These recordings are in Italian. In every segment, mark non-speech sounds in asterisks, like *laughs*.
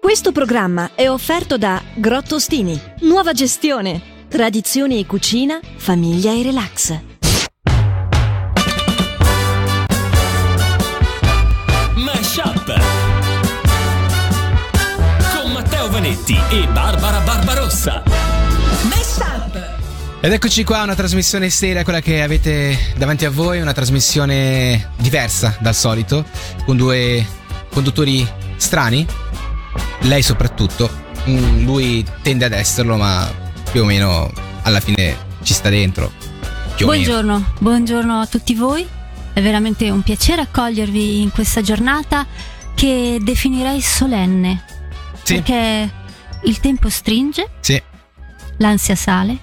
Questo programma è offerto da Grottostini. Nuova gestione. Tradizioni e cucina, famiglia e relax. Mashup con Matteo Vanetti e Barbara Barbarossa. Mashup. Ed eccoci qua, una trasmissione seria, quella che avete davanti a voi, una trasmissione diversa dal solito, con due conduttori strani, lei soprattutto, Mm, lui tende ad esserlo, ma più o meno alla fine ci sta dentro. Buongiorno, buongiorno a tutti voi. È veramente un piacere accogliervi in questa giornata che definirei solenne. Sì. Perché il tempo stringe, Sì, l'ansia sale.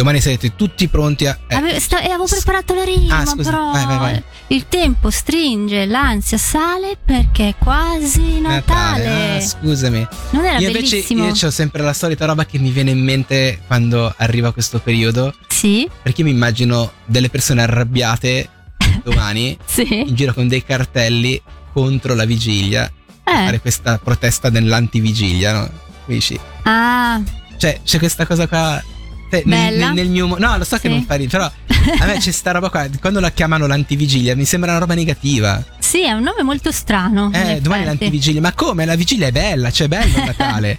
Domani sarete tutti pronti a... eh, Ave- sta- avevo preparato la rima, Ah, scusa, però vai, vai, vai. il tempo stringe, l'ansia sale perché è quasi Natale. Ah, scusami. non era Io invece bellissimo? io ho sempre la solita roba che mi viene in mente quando arriva questo periodo, Sì, perché mi immagino delle persone arrabbiate *laughs* domani sì. in giro con dei cartelli contro la vigilia, Eh. fare questa protesta dell'antivigilia, no? Capisci? Ah, Cioè, c'è questa cosa qua. Te- nel, Bella. nel- mio. No, lo so che Sì. non fa ridere, però a me c'è sta roba qua. Quando la chiamano l'antivigilia, mi sembra una roba negativa. sì, è un nome molto strano. Eh, domani è l'antivigilia. Ma come? La vigilia è bella, cioè è bello il Natale.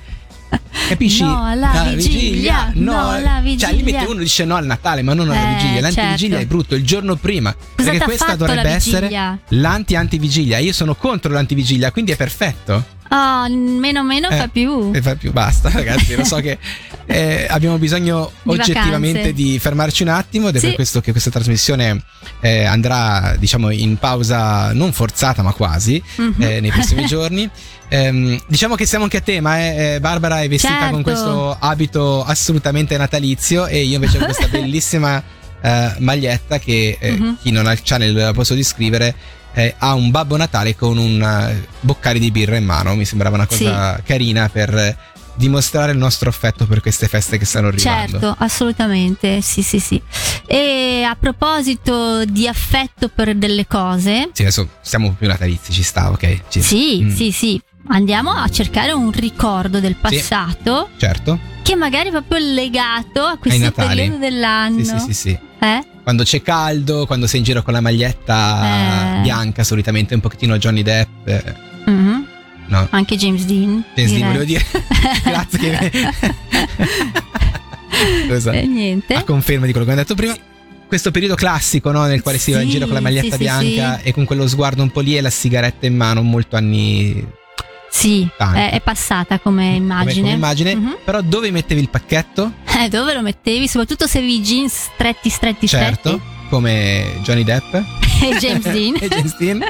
*laughs* Capisci? No, la vigilia, no, la Cioè, al limite vigilia. uno dice no al Natale, ma non alla Eh, vigilia. L'antivigilia certo. è brutto, il giorno prima. Cosa perché questa dovrebbe la essere vigilia? l'anti-antivigilia. Io sono contro l'antivigilia, quindi è perfetto. Oh, meno meno Eh, fa più. E fa più, basta, ragazzi. Lo so che *laughs* eh, abbiamo bisogno Di oggettivamente vacanze. di fermarci un attimo. Ed è Sì. per questo che questa trasmissione eh, andrà, diciamo, in pausa non forzata, ma quasi Mhm. eh, nei prossimi *laughs* giorni. Ehm, diciamo che siamo anche a tema, eh. Eh, Barbara è vestita Certo. con questo abito assolutamente natalizio e io invece ho questa *laughs* bellissima maglietta che Mhm. chi non ha il channel la posso descrivere. Eh, ha un Babbo Natale con un eh, boccale di birra in mano. Mi sembrava una cosa carina per eh, dimostrare il nostro affetto per queste feste che stanno arrivando. Certo, assolutamente, sì, sì, sì. E a proposito di affetto per delle cose, Sì, adesso siamo più natalizi, ci sta, ok? Ci- sì, Mm, sì, sì, andiamo a cercare un ricordo del passato Certo. che magari è proprio legato a questo periodo dell'anno. Sì, sì, sì, sì. Eh? Quando c'è caldo, quando sei in giro con la maglietta Eh. bianca, solitamente un pochettino Johnny Depp. eh, Mhm. No. Anche James Dean. James Dean, direi. volevo dire. *laughs* Grazie che... Scusa. Eh, niente. A conferma di quello che ho detto prima. Questo periodo classico, no? Nel quale si va in giro con la maglietta sì, bianca sì. e con quello sguardo un po' lì e la sigaretta in mano, molto anni Sì, è, è passata come come- immagine. come immagine. Mhm. Però dove mettevi il pacchetto? Eh, dove lo mettevi? Soprattutto se avevi i jeans stretti, stretti, certo, come Johnny Depp. stretti. *laughs* E James Dean. *laughs* e James Dean.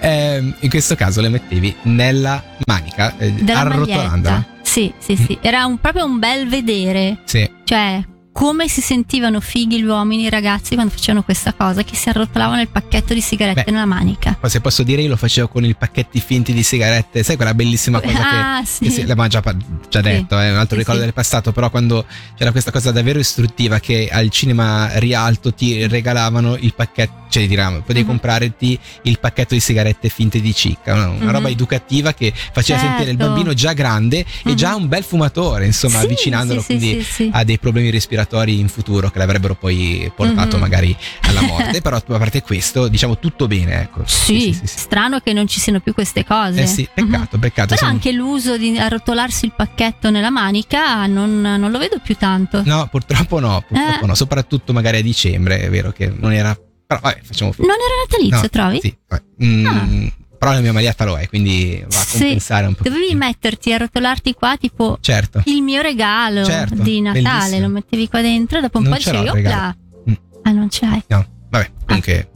Ehm, in questo caso le mettevi nella manica, eh, arrotolandola. maglietta. Sì, sì, sì. Era un- proprio un bel vedere. Sì, Cioè, come si sentivano fighi gli uomini, i ragazzi, quando facevano questa cosa, che si arrotolavano il pacchetto di sigarette Beh. nella manica. poi se posso dire io lo facevo con i pacchetti finti di sigarette, sai quella bellissima cosa Ah, che, sì. che si- l'abbiamo già, già Sì. detto, è un altro Sì, ricordo sì. del passato, però quando c'era questa cosa davvero istruttiva che al cinema Rialto ti regalavano il pacchetto, cioè diciamo, potevi Mhm. comprarti il pacchetto di sigarette finte di cicca, una, una Mhm. roba educativa che faceva Certo. sentire il bambino già grande e Mhm. già un bel fumatore, insomma, Sì, avvicinandolo sì, quindi sì, ha dei problemi respiratori in futuro che l'avrebbero poi portato Mhm. magari alla morte. *laughs* Però a parte questo, diciamo tutto bene, ecco. Sì, strano che non ci siano più queste cose. Eh sì, peccato, Mhm. peccato. Però sono- anche l'uso di arrotolarsi il pacchetto nella manica non, non lo vedo più tanto. No, purtroppo no, purtroppo Eh. no, soprattutto magari a dicembre, è vero che non era... Però vabbè, facciamo finta. Non era natalizio, No, trovi? Sì. Mm, però la mia maglietta lo è, quindi va a Sì. compensare un po'. Dovevi metterti, arrotolarti qua tipo Certo. il mio regalo Certo, di Natale, bellissimo. lo mettevi qua dentro, dopo un Non po' dicevi, opla. Mm. Ah, non ce l'hai. No, vabbè, comunque...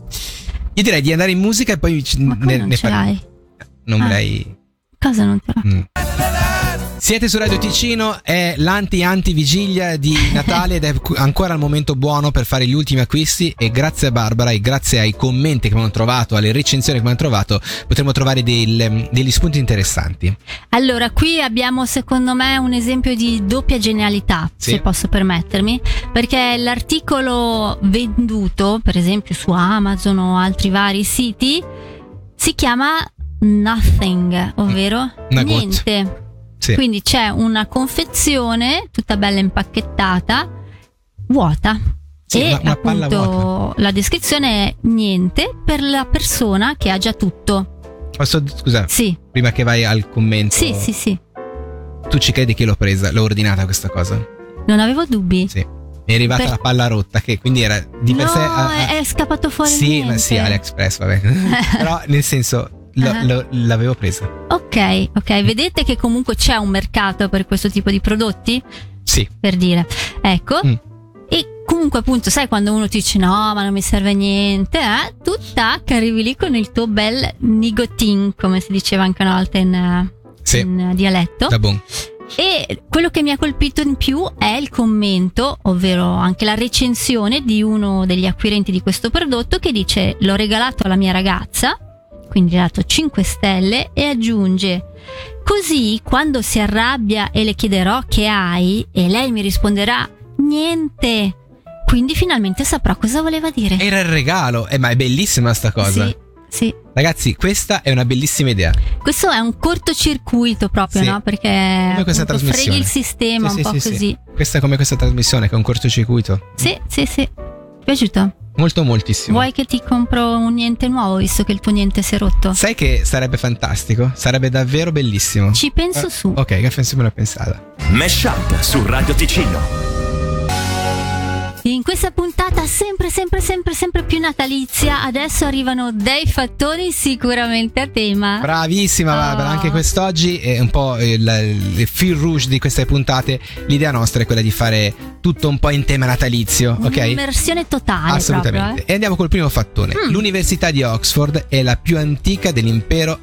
Io direi di andare in musica e poi ne, non ne ce l'hai? Non me Ah. l'hai... Cosa non te l'ho? Mm. Siete su Radio Ticino, è l'anti-anti-vigilia di Natale ed è ancora il momento buono per fare gli ultimi acquisti e grazie a Barbara e grazie ai commenti che abbiamo trovato, alle recensioni che abbiamo trovato, potremo trovare del- degli spunti interessanti. Allora, qui abbiamo secondo me un esempio di doppia genialità, Sì. se posso permettermi, perché l'articolo venduto, per esempio su Amazon o altri vari siti, si chiama nothing, ovvero niente. Sì. Quindi c'è una confezione tutta bella impacchettata, vuota. Sì, e palla appunto la descrizione è niente per la persona che ha già tutto. Posso, scusa, Sì, prima che vai al commento, sì, sì, sì. tu ci credi che l'ho presa, l'ho ordinata questa cosa? Non avevo dubbi. Sì. Mi è arrivata Per- la palla rotta, che quindi era di per no, sé. ah, è, è scappato fuori sì, niente. ma sì, AliExpress, vabbè. *laughs* Però nel senso, lo- Ah. lo- l'avevo presa. Ok, ok. Vedete che comunque c'è un mercato per questo tipo di prodotti? Sì. Per dire. Ecco. Mm. E comunque appunto, sai quando uno ti dice no, ma non mi serve niente, eh? tu tac, arrivi lì con il tuo bel nigotin, come si diceva anche una volta in, Sì. in, dialetto. Da buon. E quello che mi ha colpito in più è il commento, ovvero anche la recensione di uno degli acquirenti di questo prodotto che dice l'ho regalato alla mia ragazza, quindi dato 5 stelle e aggiunge così quando si arrabbia e le chiederò che hai e lei mi risponderà niente. Quindi finalmente saprò cosa voleva dire. Era il regalo, eh, ma è bellissima sta cosa. Sì, sì. Ragazzi, questa è una bellissima idea. Questo è un cortocircuito proprio, Sì. no? Perché Come questa trasmissione. freghi il sistema Sì, un sì, po' sì, così. sì. Questa è come questa trasmissione, che è un cortocircuito. Sì, sì, sì. Piaciuto? Molto, moltissimo. Vuoi che ti compro un niente nuovo visto che il tuo niente si è rotto? Sai che sarebbe fantastico? Sarebbe davvero bellissimo. Ci penso su. Ok, che penso me l'ho pensata. Mesh Up su Radio Ticino. In questa puntata sempre, sempre, sempre, sempre più natalizia, adesso arrivano dei fattori sicuramente a tema. Bravissima Barbara, Oh. anche quest'oggi è un po' il, il fil rouge di queste puntate. L'idea nostra è quella di fare tutto un po' in tema natalizio, ok? Un'immersione totale Assolutamente. proprio, eh. E andiamo col primo fattone. Mm. L'Università di Oxford è la più antica dell'impero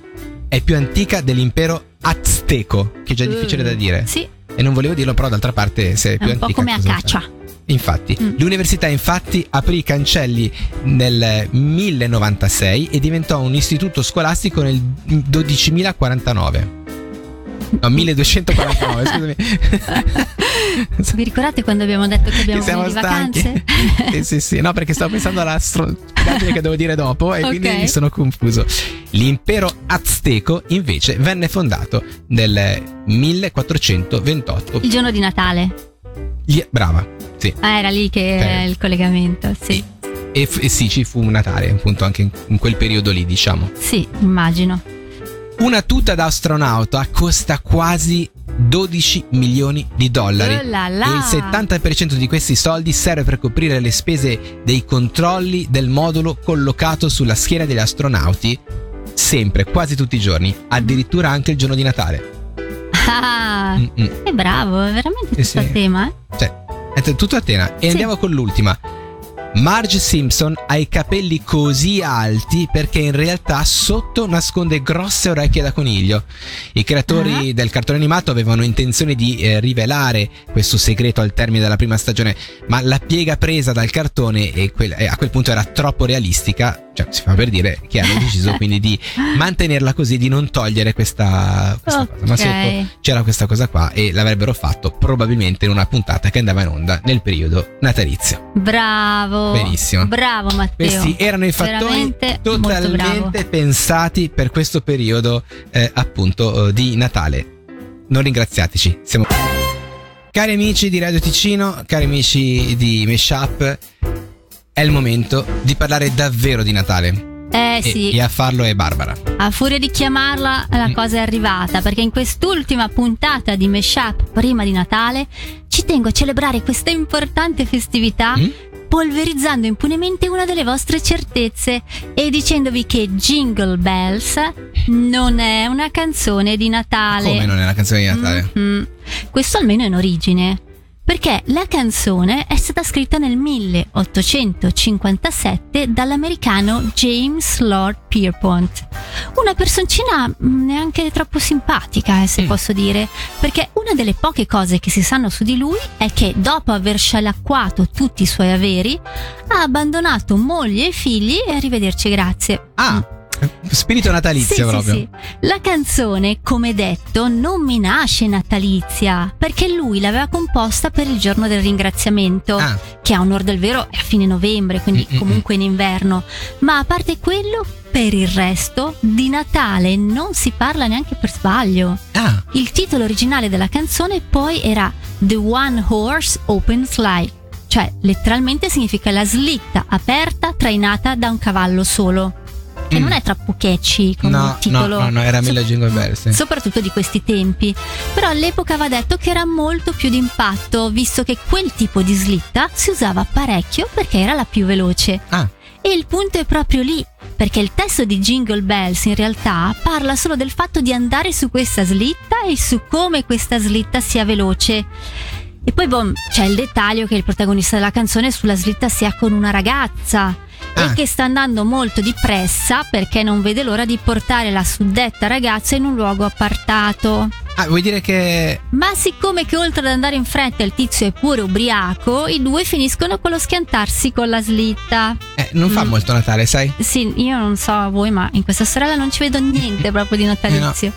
è più antica dell'impero azteco, che è già difficile da dire. Sì, E non volevo dirlo, però d'altra parte se è è più un po' antica come a caccia. fa? Infatti, Mm. l'università infatti aprì i cancelli nel 1096 e diventò un istituto scolastico nel 12049. No, *laughs* 1249, scusami. *laughs* Vi ricordate quando abbiamo detto che abbiamo bisogno di vacanze? sì, *laughs* sì, sì. No, perché stavo pensando alla stupidaggine che devo dire dopo e quindi Ok. mi sono confuso. L'impero azteco invece venne fondato nel 1428. Il giorno di Natale. Gli- Brava, sì. Ah, era lì che Ok. è il collegamento, sì. E, f- e sì, ci fu un Natale, appunto, anche in, in quel periodo lì, diciamo. Sì, immagino. Una tuta da astronauta costa quasi 12 milioni di dollari. Oh là là. E il 70% di questi soldi serve per coprire le spese dei controlli del modulo collocato sulla schiena degli astronauti, sempre, quasi tutti i giorni, addirittura anche il giorno di Natale. Ah, Mm-mm. è bravo, è veramente Sì, tutto sì. a tema, eh? Cioè, è tutto a tena. E Sì. andiamo con l'ultima. Marge Simpson ha i capelli così alti perché in realtà sotto nasconde grosse orecchie da coniglio. I creatori del cartone animato avevano intenzione di eh, rivelare questo segreto al termine della prima stagione, ma la piega presa dal cartone e quel- e a quel punto era troppo realistica, cioè si fa per dire che hanno deciso *laughs* quindi di mantenerla così, di non togliere questa, questa cosa. Ma sotto c'era questa cosa qua e l'avrebbero fatto probabilmente in una puntata che andava in onda nel periodo natalizio. Bravo. Benissimo. Bravo Matteo. Questi erano i fattori Veramente bravo. totalmente pensati per questo periodo eh, appunto eh, di Natale. Non ringraziateci, siamo Cari amici di Radio Ticino, cari amici di Meshup, è il momento di parlare davvero di Natale. Eh E- sì, E, a farlo è Barbara. a furia di chiamarla la Mm. cosa è arrivata perché in quest'ultima puntata di Meshup prima di Natale ci tengo a celebrare questa importante festività Mm? Polverizzando impunemente una delle vostre certezze e dicendovi che Jingle Bells non è una canzone di Natale. Come non è una canzone di Natale? Mhm. Questo almeno in origine. Perché la canzone è stata scritta nel 1857 dall'americano James Lord Pierpont. Una personcina mm, neanche troppo simpatica, eh, se Mm. posso dire, perché una delle poche cose che si sanno su di lui è che dopo aver scialacquato tutti i suoi averi, ha abbandonato moglie e figli e arrivederci grazie. Ah, Spirito natalizio Sì, sì, proprio. sì. La canzone, come detto, non mi nasce natalizia, perché lui l'aveva composta per il giorno del ringraziamento, Ah, che a onor del vero è a fine novembre, quindi Mm, mm, comunque in inverno. Ma a parte quello, per il resto, di Natale non si parla neanche per sbaglio. ah, Il titolo originale della canzone poi era The One Horse Open Sleigh, cioè letteralmente significa la slitta aperta trainata da un cavallo solo. Che Mm. non è troppo catchy come no, no, titolo. no, no, era Mila Jingle Bells. sì. Soprattutto di questi tempi. Però all'epoca va detto che era molto più d'impatto, visto che quel tipo di slitta si usava parecchio perché era la più veloce. Ah, E il punto è proprio lì, perché il testo di Jingle Bells in realtà parla solo del fatto di andare su questa slitta e su come questa slitta sia veloce. E poi boh, c'è il dettaglio che il protagonista della canzone sulla slitta sia con una ragazza Ah. e che sta andando molto di pressa perché non vede l'ora di portare la suddetta ragazza in un luogo appartato. Ah, vuoi dire che Ma siccome che oltre ad andare in fretta il tizio è pure ubriaco, i due finiscono con lo schiantarsi con la slitta. eh, non fa Mm. molto Natale, sai? Sì, io non so a voi, ma in questa sorella non ci vedo niente *laughs* proprio di natalizio.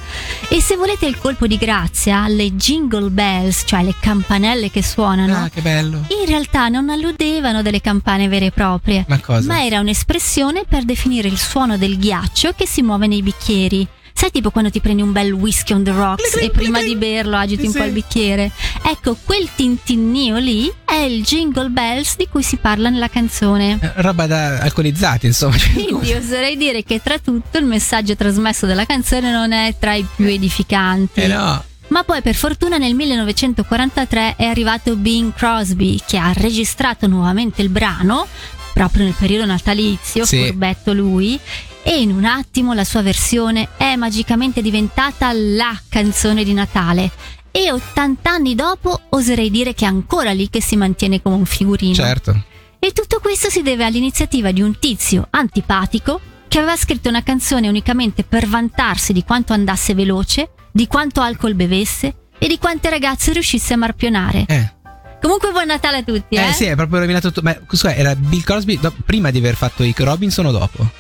E se volete il colpo di grazia, le jingle bells, cioè le campanelle che suonano, Ah, che bello. in realtà non alludevano delle campane vere e proprie, Ma cosa? ma era un'espressione per definire il suono del ghiaccio che si muove nei bicchieri. Sai tipo quando ti prendi un bel whisky on the rocks e prima di berlo agiti un po' il bicchiere? Ecco, quel tintinnio lì è il jingle bells di cui si parla nella canzone. Eh, Roba da alcolizzati, insomma. Quindi oserei dire che tra tutto il messaggio trasmesso dalla canzone non è tra i più edificanti. Eh no. Ma poi per fortuna nel 1943 è arrivato Bing Crosby che ha registrato nuovamente il brano proprio nel periodo natalizio, Sì. furbetto lui, e in un attimo la sua versione è magicamente diventata la canzone di Natale. E 80 anni dopo oserei dire che è ancora lì che si mantiene come un figurino. Certo. E tutto questo si deve all'iniziativa di un tizio antipatico che aveva scritto una canzone unicamente per vantarsi di quanto andasse veloce, di quanto alcol bevesse e di quante ragazze riuscisse a marpionare. Eh. Comunque buon Natale a tutti, eh? Eh sì, è proprio rovinato tutto. Ma scusa, era Bill Crosby do- prima di aver fatto i Robinson o dopo?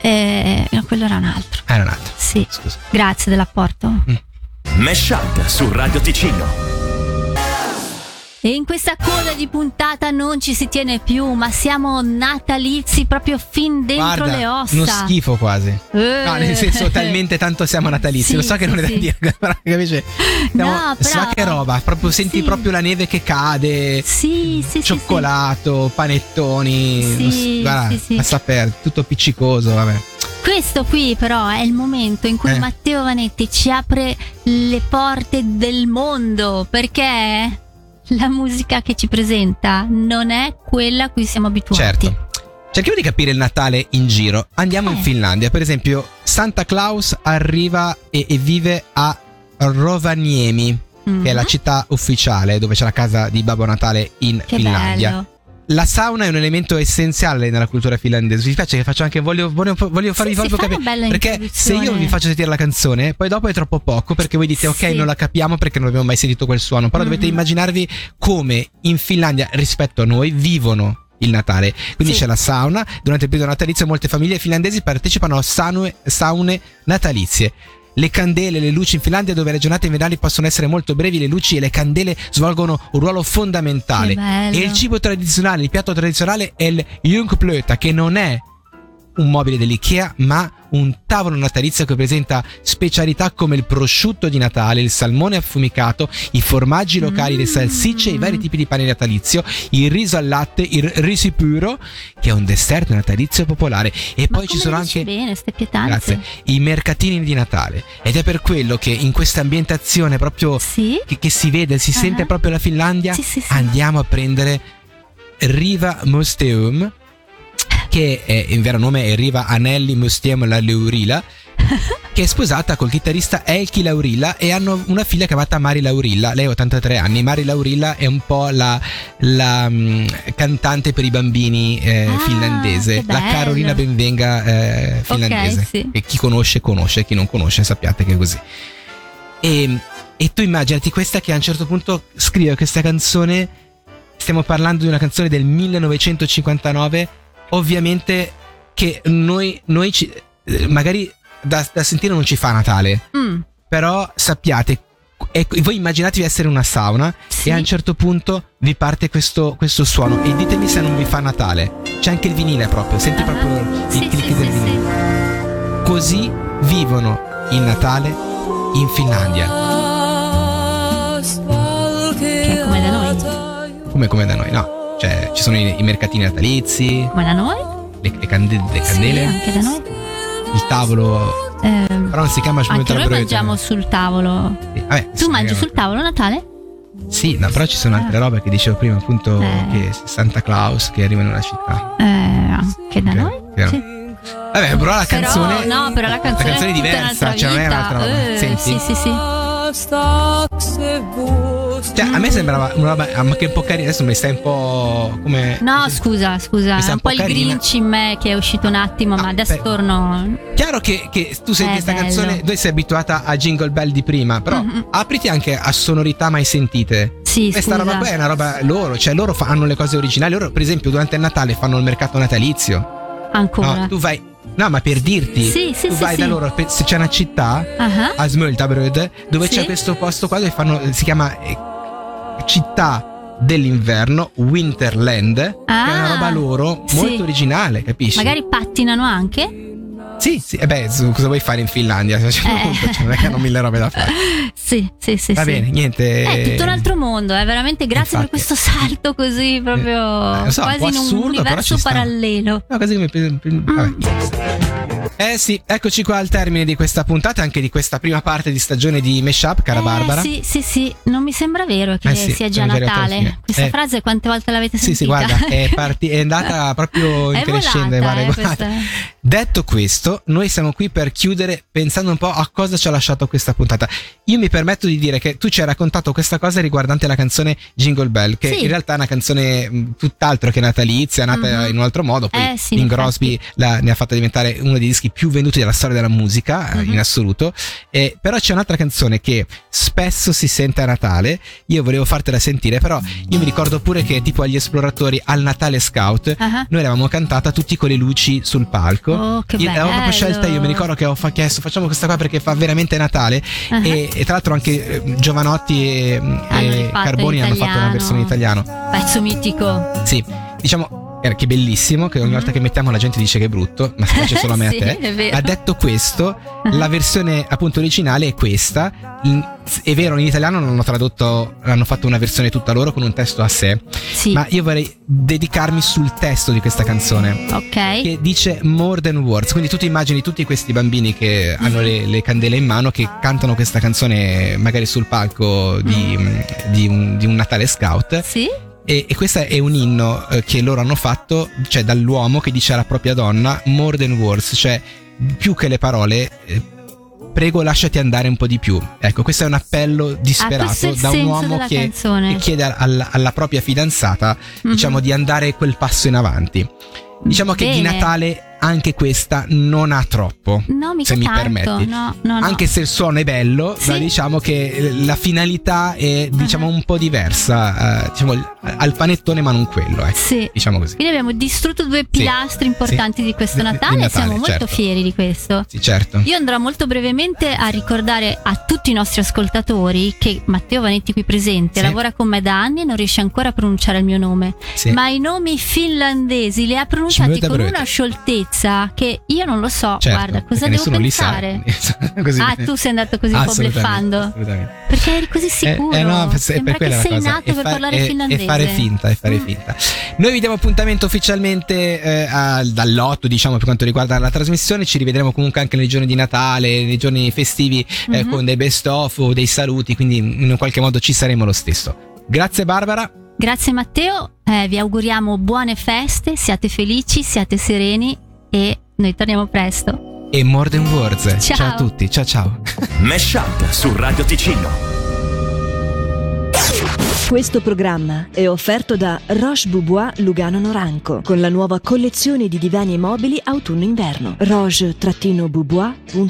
Eh, no, quello era un altro. Era un altro. Sì. Scusa. Grazie dell'apporto. Mesh Up su Radio Ticino. E in questa coda di puntata non ci si tiene più, ma siamo natalizi proprio fin dentro Guarda, le ossa. uno schifo quasi. Eh. No, nel senso, talmente tanto siamo natalizi. Sì, Lo so che sì, non è da sì. dire, *laughs* però capisci? Siamo, No, però- sa che roba, proprio senti proprio la neve che cade. Sì, sì, sì, cioccolato, panettoni, Sì, guarda, sì, a saper, tutto appiccicoso, vabbè. Questo qui però è il momento in cui Eh. Matteo Vanetti ci apre le porte del mondo perché la musica che ci presenta non è quella a cui siamo abituati. Certo. Cerchiamo di capire il Natale in giro. Andiamo in Eh. Finlandia, per esempio, Santa Claus arriva e, e vive a Rovaniemi, Mhm. che è la città ufficiale dove c'è la casa di Babbo Natale in Che Finlandia. bello. La sauna è un elemento essenziale nella cultura finlandese. Mi piace che faccio anche. Voglio, voglio, voglio farvi Sì, proprio capire. Perché se io vi faccio sentire la canzone, poi dopo è troppo poco. Perché voi dite, ok, Sì. non la capiamo perché non abbiamo mai sentito quel suono. Però dovete Mhm. immaginarvi come in Finlandia, rispetto a noi, vivono il Natale. Quindi Sì. c'è la sauna. Durante il periodo natalizio, molte famiglie finlandesi partecipano a saune, saune natalizie. Le candele, le luci in Finlandia, dove le giornate invernali possono essere molto brevi, le luci e le candele svolgono un ruolo fondamentale. E il cibo tradizionale, il piatto tradizionale è il Jungplöta, che non è un mobile dell'IKEA, ma un tavolo natalizio che presenta specialità come il prosciutto di Natale, il salmone affumicato, i formaggi locali, le salsicce, i vari tipi di pane natalizio, il riso al latte, il risipuro, che è un dessert natalizio popolare. E Ma poi ci sono anche bene. Grazie. I mercatini di Natale. Ed è per quello che in questa ambientazione proprio Sì? che, che si vede, si Ah. sente proprio la Finlandia, Sì, sì, sì. andiamo a prendere Riva Musteum, che è, in vero nome è Riva Anelli Musteum La Laurila, *laughs* che è sposata col chitarrista Elki Laurilla e hanno una figlia chiamata Mari Laurilla. Lei ha 83 anni. Mari Laurilla è un po' la, la, mm, cantante per i bambini eh, Ah, finlandese, la. Carolina Benvenga eh, finlandese. sì. E chi conosce, conosce, chi non conosce, sappiate che è così. E, e tu immaginati questa che a un certo punto scrive questa canzone. Stiamo parlando di una canzone del 1959. Ovviamente che noi, noi ci- magari da, da sentire non ci fa Natale, Mm, però sappiate, ecco, voi immaginatevi essere una sauna Sì. e a un certo punto vi parte questo, questo suono e ditemi se non vi fa Natale. C'è anche il vinile proprio, senti ah, proprio sì, click sì, del sì, vinile. sì. Così vivono il Natale in Finlandia. Che è come da noi. Come, come da noi, no? Cioè, ci sono i, i mercatini natalizi, Come da noi? le, le cande- le Sì, candele, anche da noi. il tavolo. Ehm, Però non si chiama anche noi mangiamo sul tavolo. Vabbè, Tu sì, mangi sul tavolo Natale? Sì, no, però ci sono altre robe che dicevo prima, appunto, Eh. che Santa Claus che arriva in una città. Eh, anche da noi? Sì. Vabbè, però la Però, canzone. no, però la canzone, La canzone è diversa, un'altra cioè non è un'altra roba. Eh, Senti? Sì, sì, sì. Cioè, a me sembrava una roba ah, ma che un po' carina. Adesso mi stai un po' come. No, scusa, scusa, un un po' il. Grinch in me che è uscito un attimo, Ah, ma adesso beh. torno. Chiaro che, che tu senti È questa canzone, tu sei abituata a Jingle Bell di prima, però Mhm. apriti anche a sonorità mai sentite. Sì, Questa scusa. roba qua è una roba loro, cioè loro fanno le cose originali. Loro, per esempio, durante il Natale fanno il mercato natalizio. Ancora. No, tu vai. No, ma per dirti, Sì, sì, tu sì, vai da loro, se c'è una città, Ah, a Smöltabröd, dove c'è questo posto qua dove fanno, si chiama eh, città dell'inverno, Winterland, che è una Ah, roba loro sì. molto originale, capisci? Magari pattinano anche? Sì, sì, e beh, su- cosa vuoi fare in Finlandia? Un certo Eh. cioè, non è che hanno mille robe da fare. *laughs* Sì, sì, sì. Va sì. bene, niente. È tutto un altro mondo, è veramente grazie per Infatti. questo salto così proprio Eh, so, un quasi po' in un assurdo, universo parallelo. No, così pre- pre- vabbè. Eh sì, eccoci qua al termine di questa puntata, anche di questa prima parte di stagione di Meshup, cara Eh, Barbara. Sì, sì, sì, non mi sembra vero che Eh sì, sia già Natale. Questa Eh. frase quante volte l'avete Sì, sentita? sì, guarda, è, parti- è andata *laughs* proprio in crescendo. guarda, eh, guarda. Detto questo, noi siamo qui per chiudere pensando un po' a cosa ci ha lasciato questa puntata. Io mi permetto di dire che tu ci hai raccontato questa cosa riguardante la canzone Jingle Bell, che Sì. in realtà è una canzone mh, tutt'altro che natalizia, nata Mhm. in un altro modo. Poi Eh, sì, Bing. Crosby la- ne ha fatta diventare uno dei dischi più venduti della storia della musica, Mhm. in assoluto. Eh, però c'è un'altra canzone che spesso si sente a Natale. Io volevo fartela sentire, però io mi ricordo pure che tipo agli esploratori al Natale Scout Ah, noi l'avevamo cantata tutti con le luci sul palco. Oh, che l'avevo proprio scelta io, mi ricordo che ho chiesto facciamo questa qua perché fa veramente Natale Ah. e, e tra l'altro anche eh, Giovanotti e, e Carboni hanno fatto una versione in italiano. Pezzo mitico. Sì, diciamo che bellissimo che ogni volta che mettiamo la gente dice che è brutto, ma si piace solo a me Mm-hmm. *laughs* Sì, a te. Ma detto questo, la versione appunto originale è questa. In- È vero, in italiano non hanno tradotto, hanno fatto una versione tutta loro con un testo a sé. Sì. Ma io vorrei dedicarmi sul testo di questa canzone ok. che dice More Than Words. Quindi tu ti immagini tutti questi bambini che hanno le, le candele in mano che cantano questa canzone magari sul palco di, di un, di un Natale Scout. Sì? E, e questo è un inno eh, che loro hanno fatto, cioè dall'uomo che dice alla propria donna More Than Words, cioè più che le parole. eh, Prego, lasciati andare un po' di più. Ecco, questo è un appello disperato da un uomo che, che chiede alla, alla propria fidanzata Mhm. diciamo di andare quel passo in avanti. Diciamo che di Bene. Natale anche questa non ha troppo. No, mica se mi tanto. permetti. No, no, no. Anche se il suono è bello, Sì. ma diciamo che la finalità è diciamo Ah. un po' diversa, eh, diciamo al panettone ma non quello, ecco. Sì. Diciamo così. Quindi abbiamo distrutto due pilastri importanti di questo Natale e Natale, siamo molto certo. fieri di questo. Sì, certo. Io andrò molto brevemente a ricordare a tutti i nostri ascoltatori che Matteo Vanetti qui presente Sì. lavora con me da anni e non riesce ancora a pronunciare il mio nome, Sì. ma i nomi finlandesi li ha pronunciati con una scioltezza che io non lo so, Certo, guarda, cosa devo pensare? sa. *laughs* Così- Ah, tu sei andato così un po' bleffando. assolutamente. Perché eri così sicuro. Eh, eh no, è Sembra per che sei cosa. nato E per fa- parlare e- finlandese. E fare finta, e fare Mm. finta. Noi vi diamo appuntamento ufficialmente eh, al- dall'8, diciamo, per quanto riguarda la trasmissione. Ci rivedremo comunque anche nei giorni di Natale, nei giorni festivi, eh, Mhm. con dei best of o dei saluti, quindi in qualche modo ci saremo lo stesso. Grazie Barbara. Grazie Matteo, eh, vi auguriamo buone feste, siate felici, siate sereni e noi torniamo presto. E More Than Words. Ciao. a tutti, ciao ciao. Mesh Up su Radio Ticino. Questo programma è offerto da Roche Boubois Lugano Noranco con la nuova collezione di divani e mobili autunno-inverno. roche-boubois.it